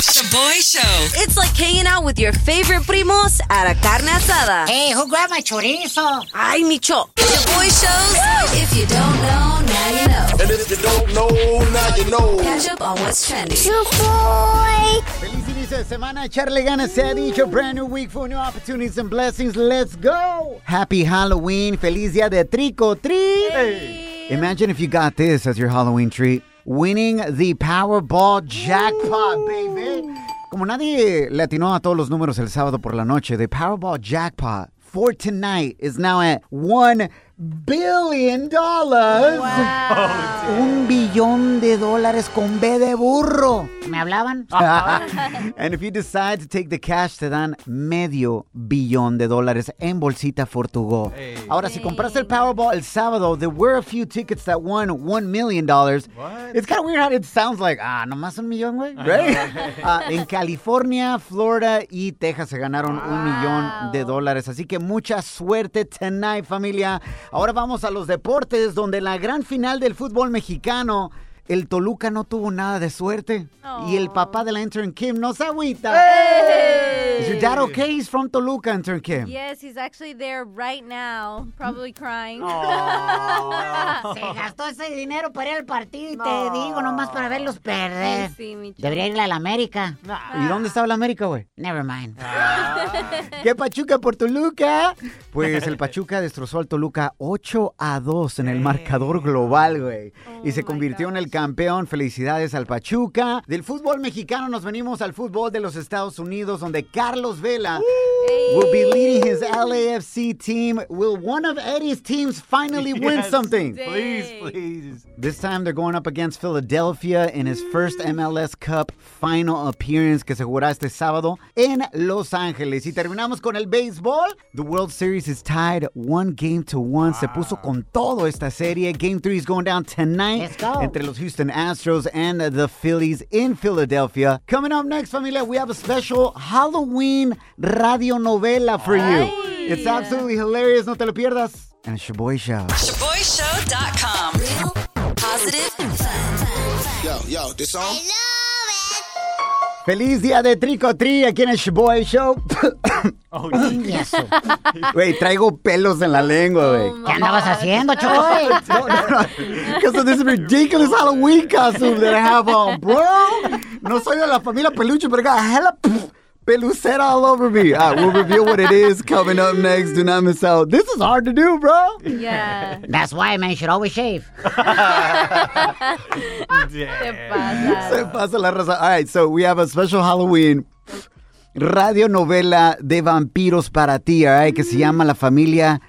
Shoboy Show. It's like hanging out with your favorite primos at a carne asada. Hey, who grabbed my chorizo? Ay, Micho. Shoboy Shows. If you don't know, now you know. And if you don't know, now you know. Catch up on what's trending. Feliz inicio de semana, echarle ganas, se ha dicho. Brand new week for new opportunities and blessings. Let's go. Happy Halloween. Feliz día de trico treat. Imagine if you got this as your Halloween treat. Winning the Powerball jackpot, baby. Como nadie le atinó a todos los números el sábado por la noche, the Powerball jackpot for tonight is now at one billion dollars. Un billón de dólares con B de burro. ¿Me hablaban? and if you decide to take the cash, te dan medio billón de dólares en bolsita Fortugo. Ahora, si compraste el Powerball el sábado, there were a few tickets that won one million dollars. It's kind of weird how it sounds like, ah, nomás un millón, güey, right? Ah, en California, Florida y Texas se ganaron un millón de dólares. Así que mucha suerte tonight, familia. Ahora vamos a los deportes, donde la gran final del fútbol mexicano. El Toluca no tuvo nada de suerte. Y el papá de la intern Kim no se agüita. Is your dad okay? He's from Toluca, intern Kim. Yes, he's actually there right now, probably crying. Se gastó ese dinero para ir al partido y te digo, nomás para verlos perder. Sí, mi chavo. Debería irle a la América. ¿Y dónde estaba la América, güey? Never mind. ¿Qué Pachuca por Toluca? Pues el Pachuca destrozó al Toluca 8 a 2 en el marcador global, güey. y se Oh convirtió en el campeón. Felicidades al Pachuca. Del fútbol mexicano nos venimos al fútbol de los Estados Unidos, donde Carlos Vela will be leading his LAFC team. Will one of Eddie's teams finally win something? Please, please. This time they're going up against Philadelphia in his first MLS Cup final appearance que se jugará este sábado en Los Ángeles. Y terminamos con el béisbol. The World Series is tied one game to one. Se puso con todo esta serie. Game three is going down tonight Let's go. entre los Houston Astros and the Phillies in Philadelphia. Coming up next, familia, we have a special Halloween radio novela for you. It's absolutely hilarious. No te lo pierdas. And it's your boy show. ShoboyShow.com. Real, positive, fun. Yo, yo, this song? Feliz día de Trico Tri aquí en el Shaboy Show. Eso. Güey, traigo pelos en la lengua, güey. ¿Qué andabas haciendo, Choy? No, no, no. Because of this ridiculous Halloween costume that I have on, bro. No soy de la familia peluche, but I got hella pelucera all over me. Ah, we'll reveal what it is coming up next. Do not miss out. This is hard to do, bro. Yeah. That's why, a man, should always shave. Te pasas. Se pasa la raza. All right, so we have a special Halloween radio novela de vampiros para ti, all right, que se llama La Familia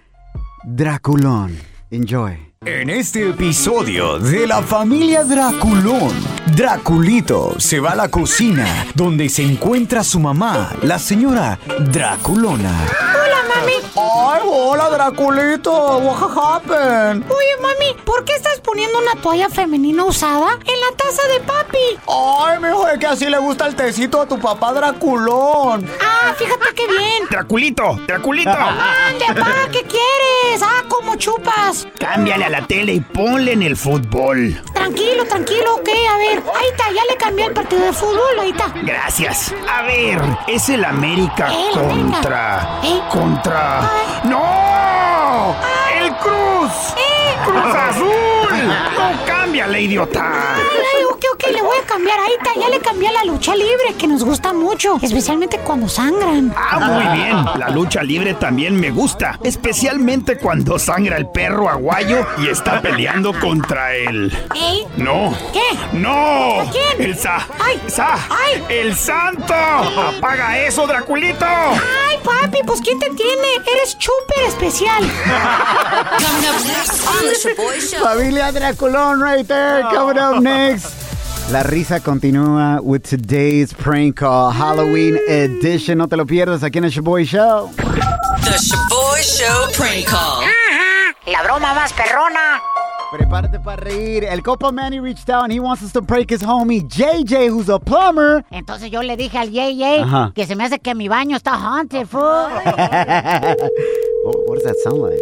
Draculón. Enjoy. En este episodio de la familia Draculón, Draculito se va a la cocina donde se encuentra su mamá, la señora Draculona. Hola, mami. Ay, hola, Draculito. What happened? Oye, mami, ¿por qué estás poniendo una toalla femenina usada en la taza de papi? Ay, mijo, es que así le gusta el tecito a tu papá Draculón. Ah, fíjate qué bien. Draculito, Draculito. Ande, pa, ¿qué quieres? Ah, ¿cómo chupas? Cámbiale a la tele y ponle en el fútbol. Tranquilo, tranquilo, ok, a ver. Ahí está, ya le cambié el partido de fútbol, ahí está. Gracias. A ver, es el América El América. contra. ¿Eh? Contra. Ay. ¡No! ¡El Cruz! ¡Eh! ¡Cruz Azul! ¡No cámbiale, idiota! Ay, ok, le voy a cambiar. Ahí está, ya le cambié a la lucha libre, que nos gusta mucho. Especialmente cuando sangran. Ah, muy bien. La lucha libre también me gusta. Especialmente cuando sangra el perro aguayo y está peleando contra él. ¿Eh? No. ¿Qué? ¡No! ¿A quién? ¡El sa! ¡Ay! ¡Sa! ¡Ay! ¡El santo! ¡Apaga eso, Draculito! Ay, papi, pues ¿quién te tiene? Eres súper especial. Coming up next on the Shaboy Show. Familia Draculón right there. Coming up next. La risa continúa with today's prank call, Halloween edition. No te lo pierdas aquí en el Shaboy Show. The Shaboy Show prank call. La broma más perrona. Prepárate para reír. El Copa Manny reached out and he wants us to prank his homie JJ, who's a plumber. Entonces yo le dije al Ajá. que se me hace que mi baño está haunted, fool. what, what does that sound like?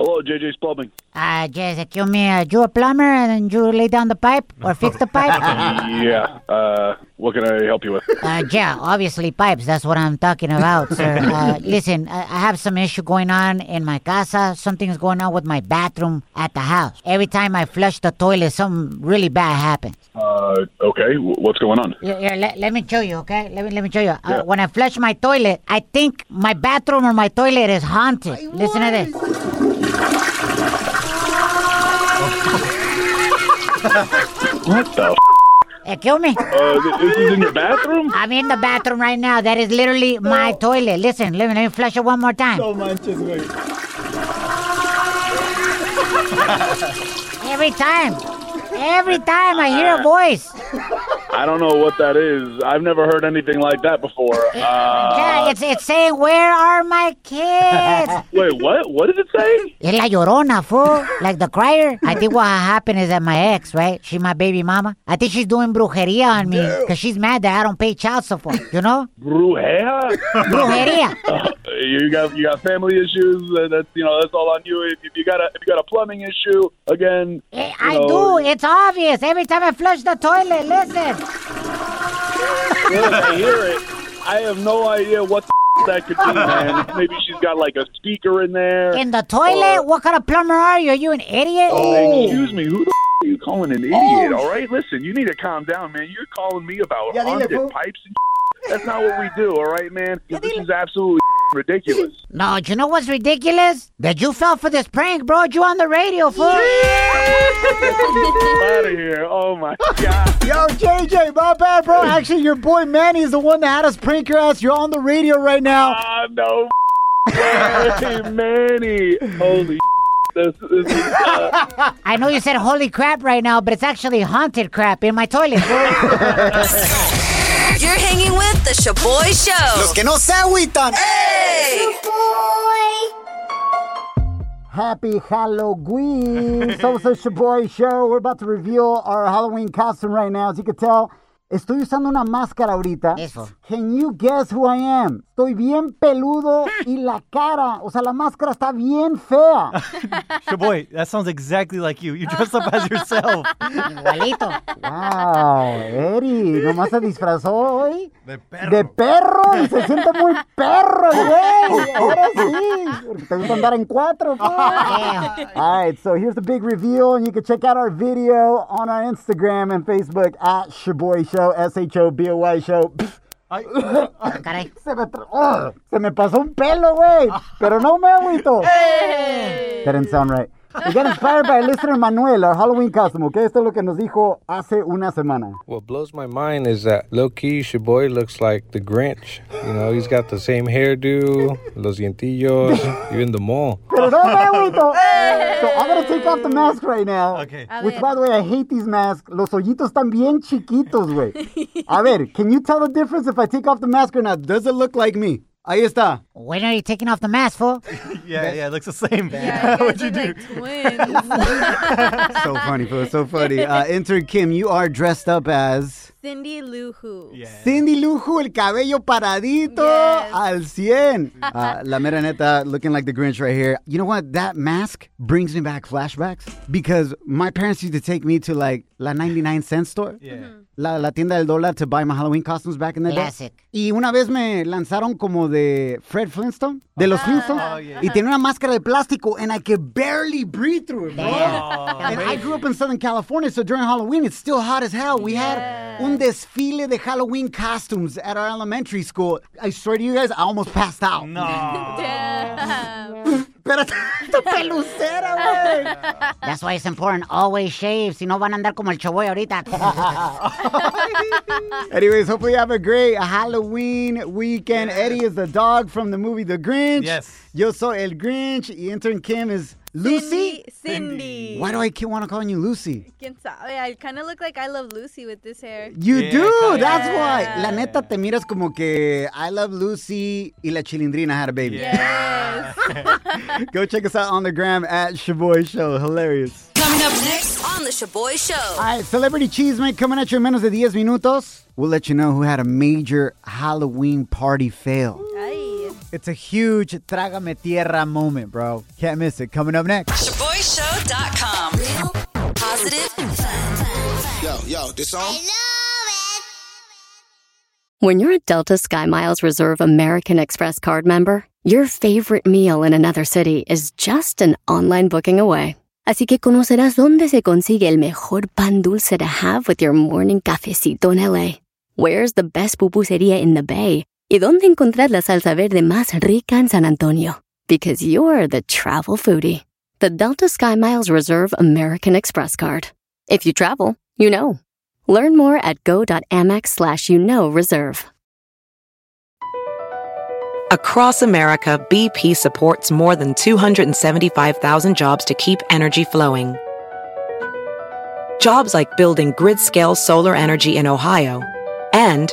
Hello, JJ's Plumbing. Uh, just excuse me, uh, you a plumber and you lay down the pipe or fix the pipe? Yeah. Uh, what can I help you with? Uh, yeah, obviously pipes. That's what I'm talking about, sir. Uh, listen, I, I have some issue going on in my casa. Something's going on with my bathroom at the house. Every time I flush the toilet, something really bad happens. Uh, okay. W- what's going on? Here, here, let, let me show you, okay? Let me let me show you. Yeah. Uh, when I flush my toilet, I think my bathroom or my toilet is haunted. Listen to this. What the? F- Excuse me. uh, this is in your bathroom? I'm in the bathroom right now. That is literally my toilet. Listen, let me, let me flush it one more time. Every time. Every time I hear a voice. I don't know what that is. I've never heard anything like that before. Uh, yeah, it's, it's saying, Where are my kids? wait, what? What did it say? It's La Llorona, fool. Like the crier. I think what happened is that my ex, right? She my baby mama. I think she's doing brujeria on me because she's mad that I don't pay child support. You know? Brujeria? Brujeria. You got you got family issues. Uh, that's you know that's all on you. If, if you got a if you got a plumbing issue, again, you I know, do. It's obvious. Every time I flush the toilet, listen. I hear it, I have no idea what the that could be, man. Maybe she's got like a speaker in there. In the toilet? What kind of plumber are you? Are you an idiot? Oh, excuse me, who the f- are you calling an idiot? All right, listen, you need to calm down, man. You're calling me about Ya haunted pipes and That's not what we do, all right, man. This is absolutely ridiculous. No, do you know what's ridiculous? That you fell for this prank, bro. You on the radio, fool. out of here! Oh my god! Yo, JJ, my bad, bro. Actually, your boy Manny is the one that had us prank your ass. You're on the radio right now. Ah, no, way, Manny! Holy, this, this is. Uh, I know you said holy crap right now, but it's actually haunted crap in my toilet. You're hanging with the Shaboy Show. Los que no se agüitan. Hey! Happy Halloween. so it's your boy show. We're about to reveal our Halloween costume right now. As you can tell, estoy usando una máscara ahorita. Eso. Can you guess who I am? Estoy bien peludo y la cara, o sea, la máscara está bien fea. Shoboy, that sounds exactly like you. You dress up as yourself. Igualito. Wow, Eri, nomás se disfrazó hoy. De perro. De perro y se siente muy perro, güey. Ahora sí. Porque te gusta andar en cuatro, pues. Damn. All right, so here's the big reveal, and you can check out our video on our Instagram and Facebook at Shoboy Show, S H O B O Y Show. Ay, Caray. Se me, oh, se me pasó un pelo, güey. Pero no me agüito. That didn't sound right. We got inspired by listener Manuel, our Halloween costume, okay? Esto es lo que nos dijo hace una semana. What blows my mind is that low key, your boy looks like the Grinch. You know, he's got the same hairdo, los dientillos, even the mole. Pero no me agüito. So I'm gonna take off the mask right now. Okay. A Which, ver. by the way, I hate these masks. Los hoyitos están bien chiquitos, güey. A ver, can you tell the difference if I take off the mask or not? Does it look like me? Ahí está. When are you taking off the mask, fool? yeah, yeah, it looks the same. Yeah, you What'd you do? like twins. so funny, Phil. So funny. Uh, intern Kim, you are dressed up as Cindy Lou Who. Yeah. Cindy Lujo, el cabello paradito Yes. al 100. Uh, la mera neta, looking like the Grinch right here. You know what? That mask brings me back flashbacks because my parents used to take me to like La 99 cent store. Yeah. La, la tienda del dólar to buy my Halloween costumes back in the Classic. day. Y una vez me lanzaron como de Fred Flintstone, de los Flintstones. Oh, yeah. Y tenía una máscara de plástico and I could barely breathe through it, bro. And I grew up in Southern California, so during Halloween, it's still hot as hell. We had un desfile de Halloween costumes at our elementary school. I swear to you guys, I almost passed out. No. Damn. Pero tu pelucera, güey. That's why it's important. Always shave. Si no van a andar como el Shoboy ahorita. Anyways, hopefully you have a great Halloween weekend. Eddie is the dog from the movie The Grinch. Yes. Yo soy el Grinch. Y intern Kim is Lucy. Cindy. Cindy. Why do I keep want to call you Lucy? ¿Quién sabe? Oh, I kind of look like I love Lucy with this hair. You Yeah, do. kinda. That's why. La neta te miras como que I love Lucy y la chilindrina had a baby. Yes. Go check us out on the gram at Shoboy Show. Hilarious. Coming up next on the Shoboy Show. All right, Celebrity Cheesemate coming at you in menos de 10 minutos. We'll let you know who had a major Halloween party fail. Ay. It's a huge trágame tierra moment, bro. Can't miss it. Coming up next. ShoboyShow.com. Real, positive, fun. Yo, yo, this song? When you're a Delta SkyMiles Reserve American Express card member, your favorite meal in another city is just an online booking away. Así que conocerás dónde se consigue el mejor pan dulce to have with your morning cafecito en LA. Where's the best pupusería in the Bay? Y dónde encontrar la salsa verde más rica en San Antonio. Because you're the travel foodie. The Delta SkyMiles Reserve American Express card. If you travel, you know. Learn more at go.amex slash you know reserve. Across America, BP supports more than 275,000 jobs to keep energy flowing. Jobs like building grid scale solar energy in Ohio and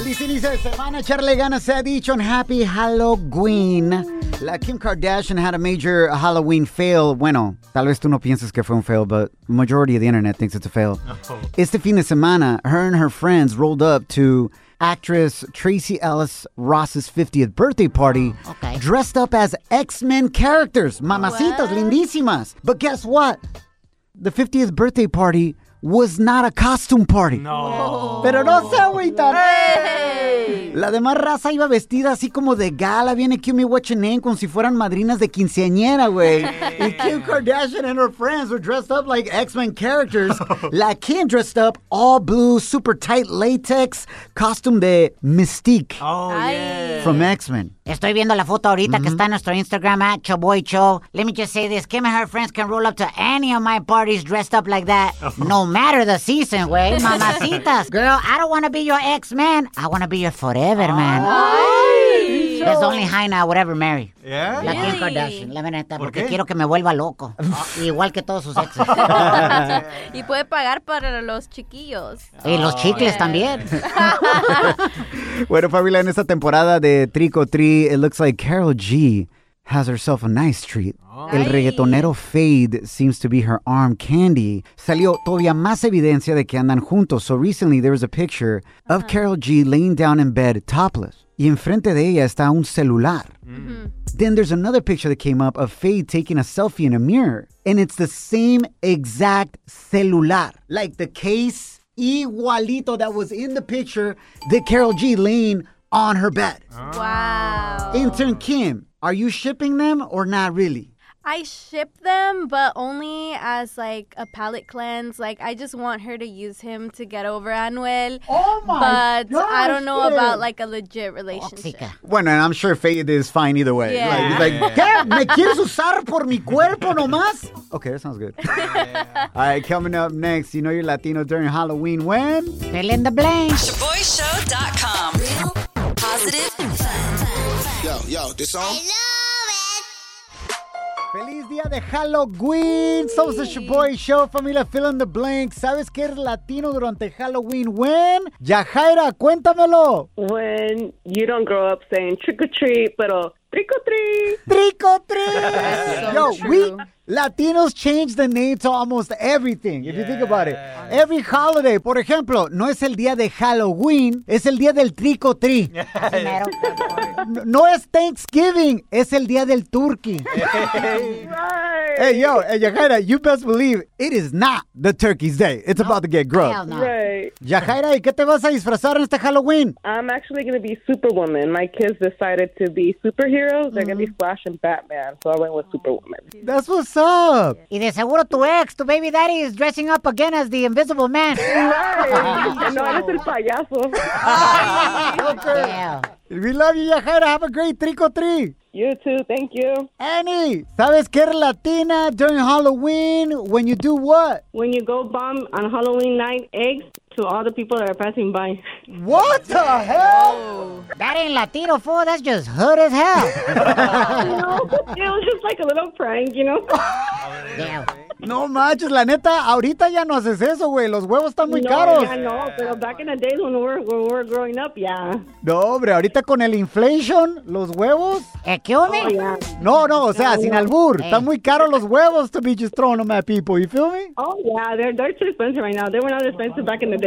Feliz inicio de semana, echarle ganas se ha dicho and happy Halloween. La Kim Kardashian had a major Halloween fail. Bueno, tal vez tú no pienses que fue un fail, but majority of the internet thinks it's a fail. Este fin de semana, her and her friends rolled up to actress Tracee Ellis Ross's 50th birthday party oh, okay. dressed up as X-Men characters. Mamacitas, lindísimas. But guess what? The 50th birthday party was not a costume party. No. Pero no se agüitan. La demás raza iba vestida así como de gala, viene Your Name, como si fueran madrinas de quinceañera, güey. Y Kim Kardashian and her friends were dressed up like X-Men characters. La Kim dressed up all blue, super tight latex, costume de Mystique Oh, yeah. from X-Men. Estoy viendo la foto ahorita que está en nuestro Instagram at Choboy Show. Let me just say this. Kim and her friends can roll up to any of my parties dressed up like that. No matter the season, güey. Mamacitas. Girl, I don't want to be your ex-man. I want to be your forever, man. There's only high now, whatever, marry. Yeah? La Kim Really? Kardashian, la neta, ¿Por porque qué? quiero que me vuelva loco. Igual que todos sus exes. y puede pagar para los chiquillos. y los chicles también. Bueno, familia, en esta temporada de Trick or Treat, it looks like Carol G has herself a nice treat. El reggaetonero Fade seems to be her arm candy. Salió todavía más evidencia de que andan juntos. So recently there was a picture of Carol G laying down in bed topless. Y enfrente de ella está un celular. Mm. Then there's another picture that came up of Feid taking a selfie in a mirror. And it's the same exact celular. Like the case igualito that was in the picture that Karol G laying on her bed. Wow. Intern Kim, are you shipping them or not really? I ship them, but only as like a palate cleanse. Like I just want her to use him to get over Anuel. Oh my But I don't know gosh, about like a legit relationship. Tóxica. Bueno, and I'm sure Feid is fine either way. Yeah. Like, he's like, ¿qué? ¿Me quieres usar por mi cuerpo nomás? Okay, that sounds good. All right, coming up next, you know you're Latino during Halloween when? Fill in the blanks. ShoboyShow.com. Real, positive, fun. Yo, yo, this song? Feliz día de Halloween. Somos el Shaboy Show, familia Fill in the Blank. ¿Sabes qué eres latino durante Halloween? When? Yajaira, cuéntamelo. When you don't grow up saying trick or treat, pero trick or treat. Trick or treat. so Yo, true. we Latinos change the name to almost everything, if you think about it. Every holiday, por ejemplo, no es el día de Halloween, es el día del trick or treat. No- No es Thanksgiving, es el día del turkey. Right. Hey, yo, hey, Yajaira, you best believe it is not the turkey's day. It's about to get Hell no. Right. Yajaira, ¿y qué te vas a disfrazar en este Halloween? I'm actually going to be Superwoman. My kids decided to be superheroes. They're going to be mm-hmm. Flash and Batman, so I went with Superwoman. That's what's up. Y de seguro tu ex, tu baby daddy, is dressing up again as the invisible man. Right. no, eres el payaso. Damn. We love you, Yajaira. Have a great trick or treat. You too. Thank you. Annie, ¿sabes qué eres latina during Halloween when you do what? When you go bomb on Halloween night eggs to all the people that are passing by. What the hell? That ain't Latino, fool. That's just hood as hell. no, it was just like a little prank, you know. No manches, la neta, ahorita ya no haces eso, güey. Los huevos están muy no, caros. ya no, pero back in the days when we were, when we were growing up, yeah. No, hombre, ahorita con el inflation, los huevos. ¿Eh, qué hombre? Oh, yeah. No, no, o sea, No, sin no. albur. Eh. Están muy caros los huevos to be just throwing them at people. You feel me? Oh, yeah, they're, they're too expensive right now. They were not expensive back in the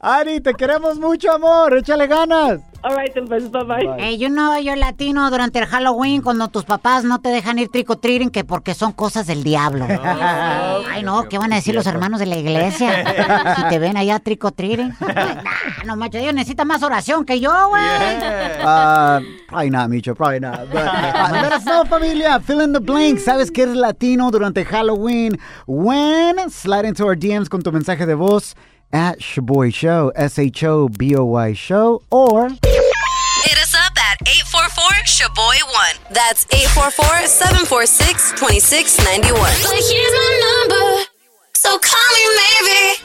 Ari, te queremos mucho, amor. Échale ganas. All right, then, pues, bye-bye. Hey, you know, you're latino durante el Halloween cuando tus papás no te dejan ir treating que porque son cosas del diablo. Ay, no, ¿qué van a decir los hermanos de la iglesia? Si te ven allá treating. Nah, no, macho, ellos necesitan más oración que yo, güey. Uh, probably not, Micho, probably not. But, uh, let us know, familia. Fill in the blank. ¿Sabes que eres latino durante Halloween? When? Slide into our DMs con tu mensaje de voz at Shoboy Show, S-H-O-B-O-Y Show, or... Hit us up at 844-SHABOY1. That's 844-746-2691. But here's my number, so call me maybe.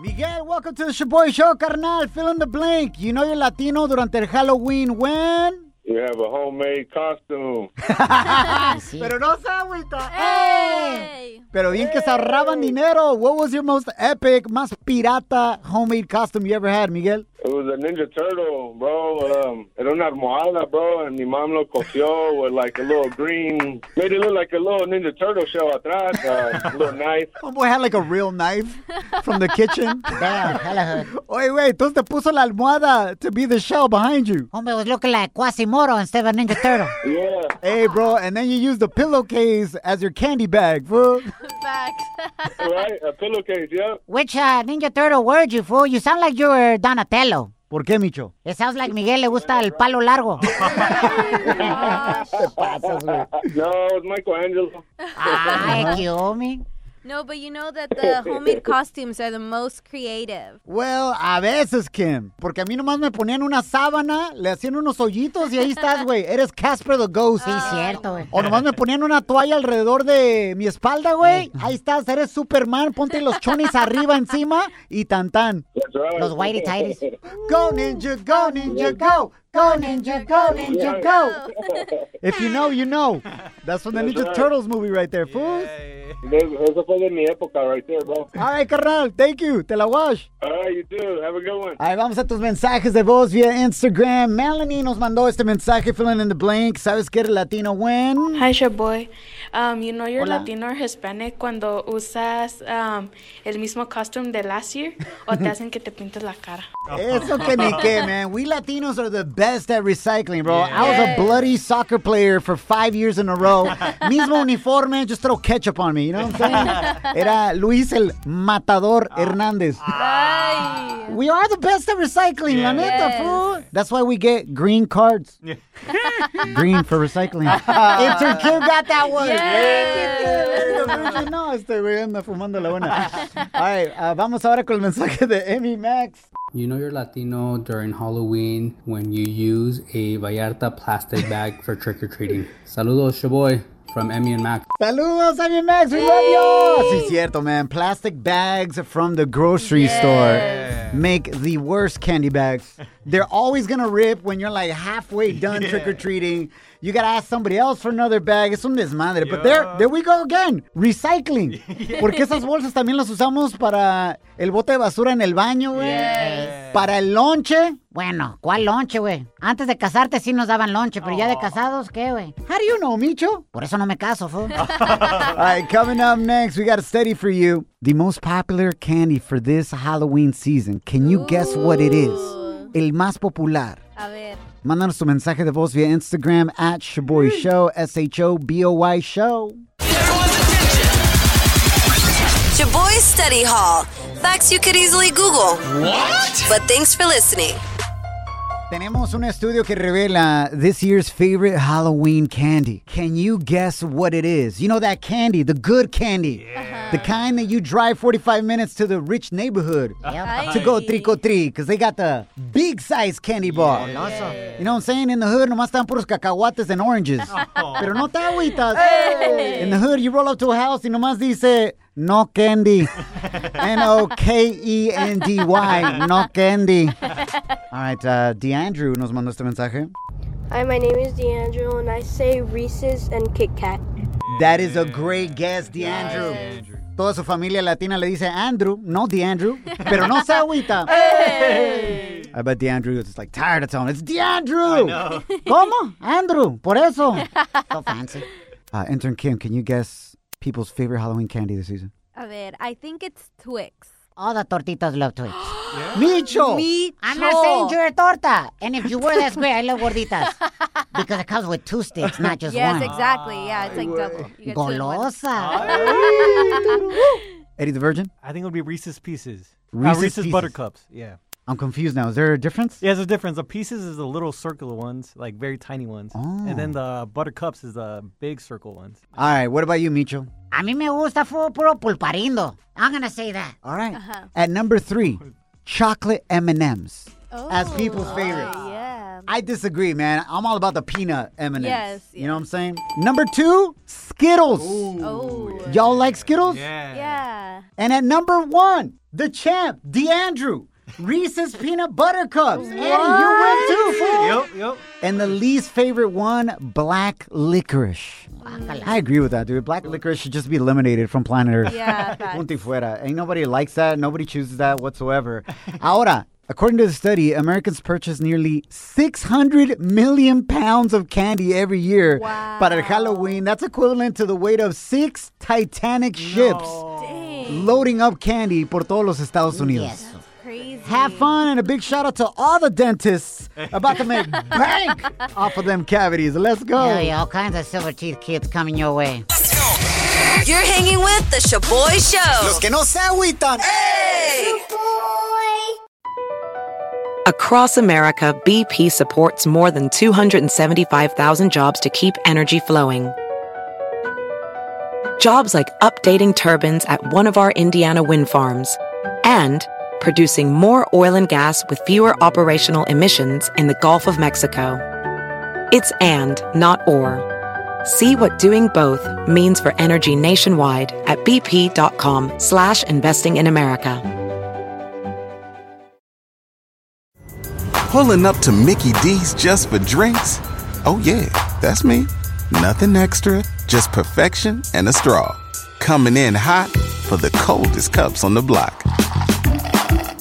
Miguel, welcome to the Shoboy Show, carnal. Fill in the blank. You know you're latino durante el Halloween when? You have a homemade costume. Pero no se agüita. ¡Ey! Pero bien que se ahorraban dinero. What was your most epic, más pirata homemade costume you ever had, Miguel? It was a Ninja Turtle, bro. Um, era una almohada, bro, and mi mom lo cosió with like a little green, made it look like a little Ninja Turtle shell atrás, uh, a little knife. Homeboy had like a real knife from the kitchen. Damn, hella. Oye, wait, entonces te puso la almohada to be the shell behind you. Hombre was looking like Quasimodo instead of a Ninja Turtle. Yeah. Hey, bro, and then you use the pillowcase as your candy bag, fool. Facts. right? A pillowcase, yeah. Which uh, Ninja Turtle word you, fool? You sound like you're Donatello. ¿Por qué, Micho? It sounds like Miguel le gusta el palo largo. No, it's Michelangelo. Ay, qué homie. No, but you know that the homemade costumes are the most creative. Well, a veces, Kim. Porque a mí nomás me ponían una sábana, le hacían unos hoyitos y ahí estás, güey. Eres Casper the Ghost. Sí, cierto, güey. O nomás me ponían una toalla alrededor de mi espalda, güey. Ahí estás, eres Superman. Ponte los chonis arriba encima y tan tan. Los whitey tighties. Go, ninja, go, ninja, go. Go, ninja, go, ninja, go. If you know, you know. That's from the That's Ninja right. Turtles movie right there, fools. Eso fue de mi época right there, bro. All right, carnal. Thank you. Te la wash. All right, you too. Have a good one. Ahí vamos a tus mensajes de voz vía Instagram. Melanie nos mandó este mensaje, filling in the blank. ¿Sabes qué eres latino when? Hi, Shoboy. Um, you know you're Hola. Latino or Hispanic cuando usas um, el mismo costume de last year o te hacen que te pintes la cara. Eso que ni qué, man. We Latinos are the best at recycling, bro. I was a bloody soccer player for five years in a row. Mismo uniforme, just throw ketchup on me, you know what I'm saying? Era Luis el Matador Hernández. We are the best at recycling, la neta, fool. That's why we get green cards. green for recycling. Intern Kim got that one. No, este güey anda fumando la buena. All right, ah, vamos ahora con el mensaje de Emi Max. You know you're Latino during Halloween when you use a Vallarta plastic bag for trick or treating. Saludos, Shaboy, from Emmy and Max. Saludos, Emi and Max, we love you. Sí, cierto, man. Plastic bags from the grocery store make the worst candy bags. They're always gonna rip when you're like halfway done trick or treating. You gotta ask somebody else for another bag. Es un desmadre. But there, there we go again. Recycling. Porque esas bolsas también las usamos para el bote de basura en el baño, güey. Para el lonche. Bueno, ¿cuál lonche, güey? Antes de casarte sí nos daban lonche, pero ya de casados, ¿qué, güey? How do you know, Micho? Por eso no me caso, fool. All right, coming up next, we got a study for you. The most popular candy for this Halloween season. Can you guess what it is? El más popular. A ver. Mándanos tu mensaje de voz via Instagram at Shaboy Show, S-H-O-B-O-Y Show. Shaboy Study Hall. Facts you could easily Google. What? But thanks for listening. Tenemos un estudio que revela this year's favorite Halloween candy. Can you guess what it is? You know that candy, the good candy. The kind that you drive 45 minutes to the rich neighborhood Yep. to go trick or treat because they got the big size candy bar. You know what I'm saying? In the hood, nomás están puros cacahuates and oranges. Pero no te agüitas. In the hood, you roll up to a house y nomás dice no candy. N O K E N D Y, no candy. All right, uh, DeAndrew nos mandó este mensaje. Hi, my name is DeAndrew, and I say Reese's and Kit Kat. That is a great guess, DeAndrew. Toda su familia latina le dice Andrew, no DeAndrew, pero no se agüita. Hey. I bet DeAndrew is like tired of telling it's DeAndrew. ¿Cómo? Andrew, por eso. So fancy. Uh, intern Kim, can you guess people's favorite Halloween candy this season? A ver, I think it's Twix. All the tortitas love Twix. Micho. Micho. I'm not saying you're a torta. And if you were, that's great. I love gorditas. because it comes with two sticks, not just yes, one. Yes, exactly. Yeah, it's like double. You get two in one. Golosa. Eddie the Virgin? I think it would be Reese's Pieces. Uh, Reese's Reese's, Pieces. Buttercups. Yeah. I'm confused now. Is there a difference? Yeah, there's a difference. The pieces is the little circular ones, like very tiny ones. And then oh. the buttercups is the big circle ones. All right, what about you, Micho? A mí me gusta fu- puro pulparindo. I'm going to say that. All right. Uh-huh. At number three, chocolate M&M's as oh, people's oh, favorite. Yeah. I disagree, man. I'm all about the peanut M&Ms. Yes, You know what I'm saying? Number two, Skittles. Oh. Y'all like Skittles? Yeah. And at number one, the champ, DeAndrew. Reese's Peanut Butter Cups. Eddie, you win too, fool. Yep, yep. And the least favorite one, black licorice. I agree with that, dude. Black licorice should just be eliminated from planet Earth. Yeah, facts. Punto y fuera. Ain't nobody likes that. Nobody chooses that whatsoever. Ahora, according to the study, Americans purchase nearly 600 million pounds of candy every year para el Halloween. That's equivalent to the weight of six Titanic ships loading up candy por todos los Estados Unidos. Crazy. Have fun and a big shout out to all the dentists about to make bank off of them cavities. Let's go. Hell yeah, all kinds of silver teeth kids coming your way. You're hanging with the Shoboy Show. Los que no se agüitan. Hey! Across America, BP supports more than 275,000 jobs to keep energy flowing. Jobs like updating turbines at one of our Indiana wind farms and producing more oil and gas with fewer operational emissions in the Gulf of Mexico. It's and, not or. See what doing both means for energy nationwide at bp.com slash investing in America. Pulling up to Mickey D's just for drinks? Oh, yeah, that's me. Nothing extra, just perfection and a straw. Coming in hot for the coldest cups on the block.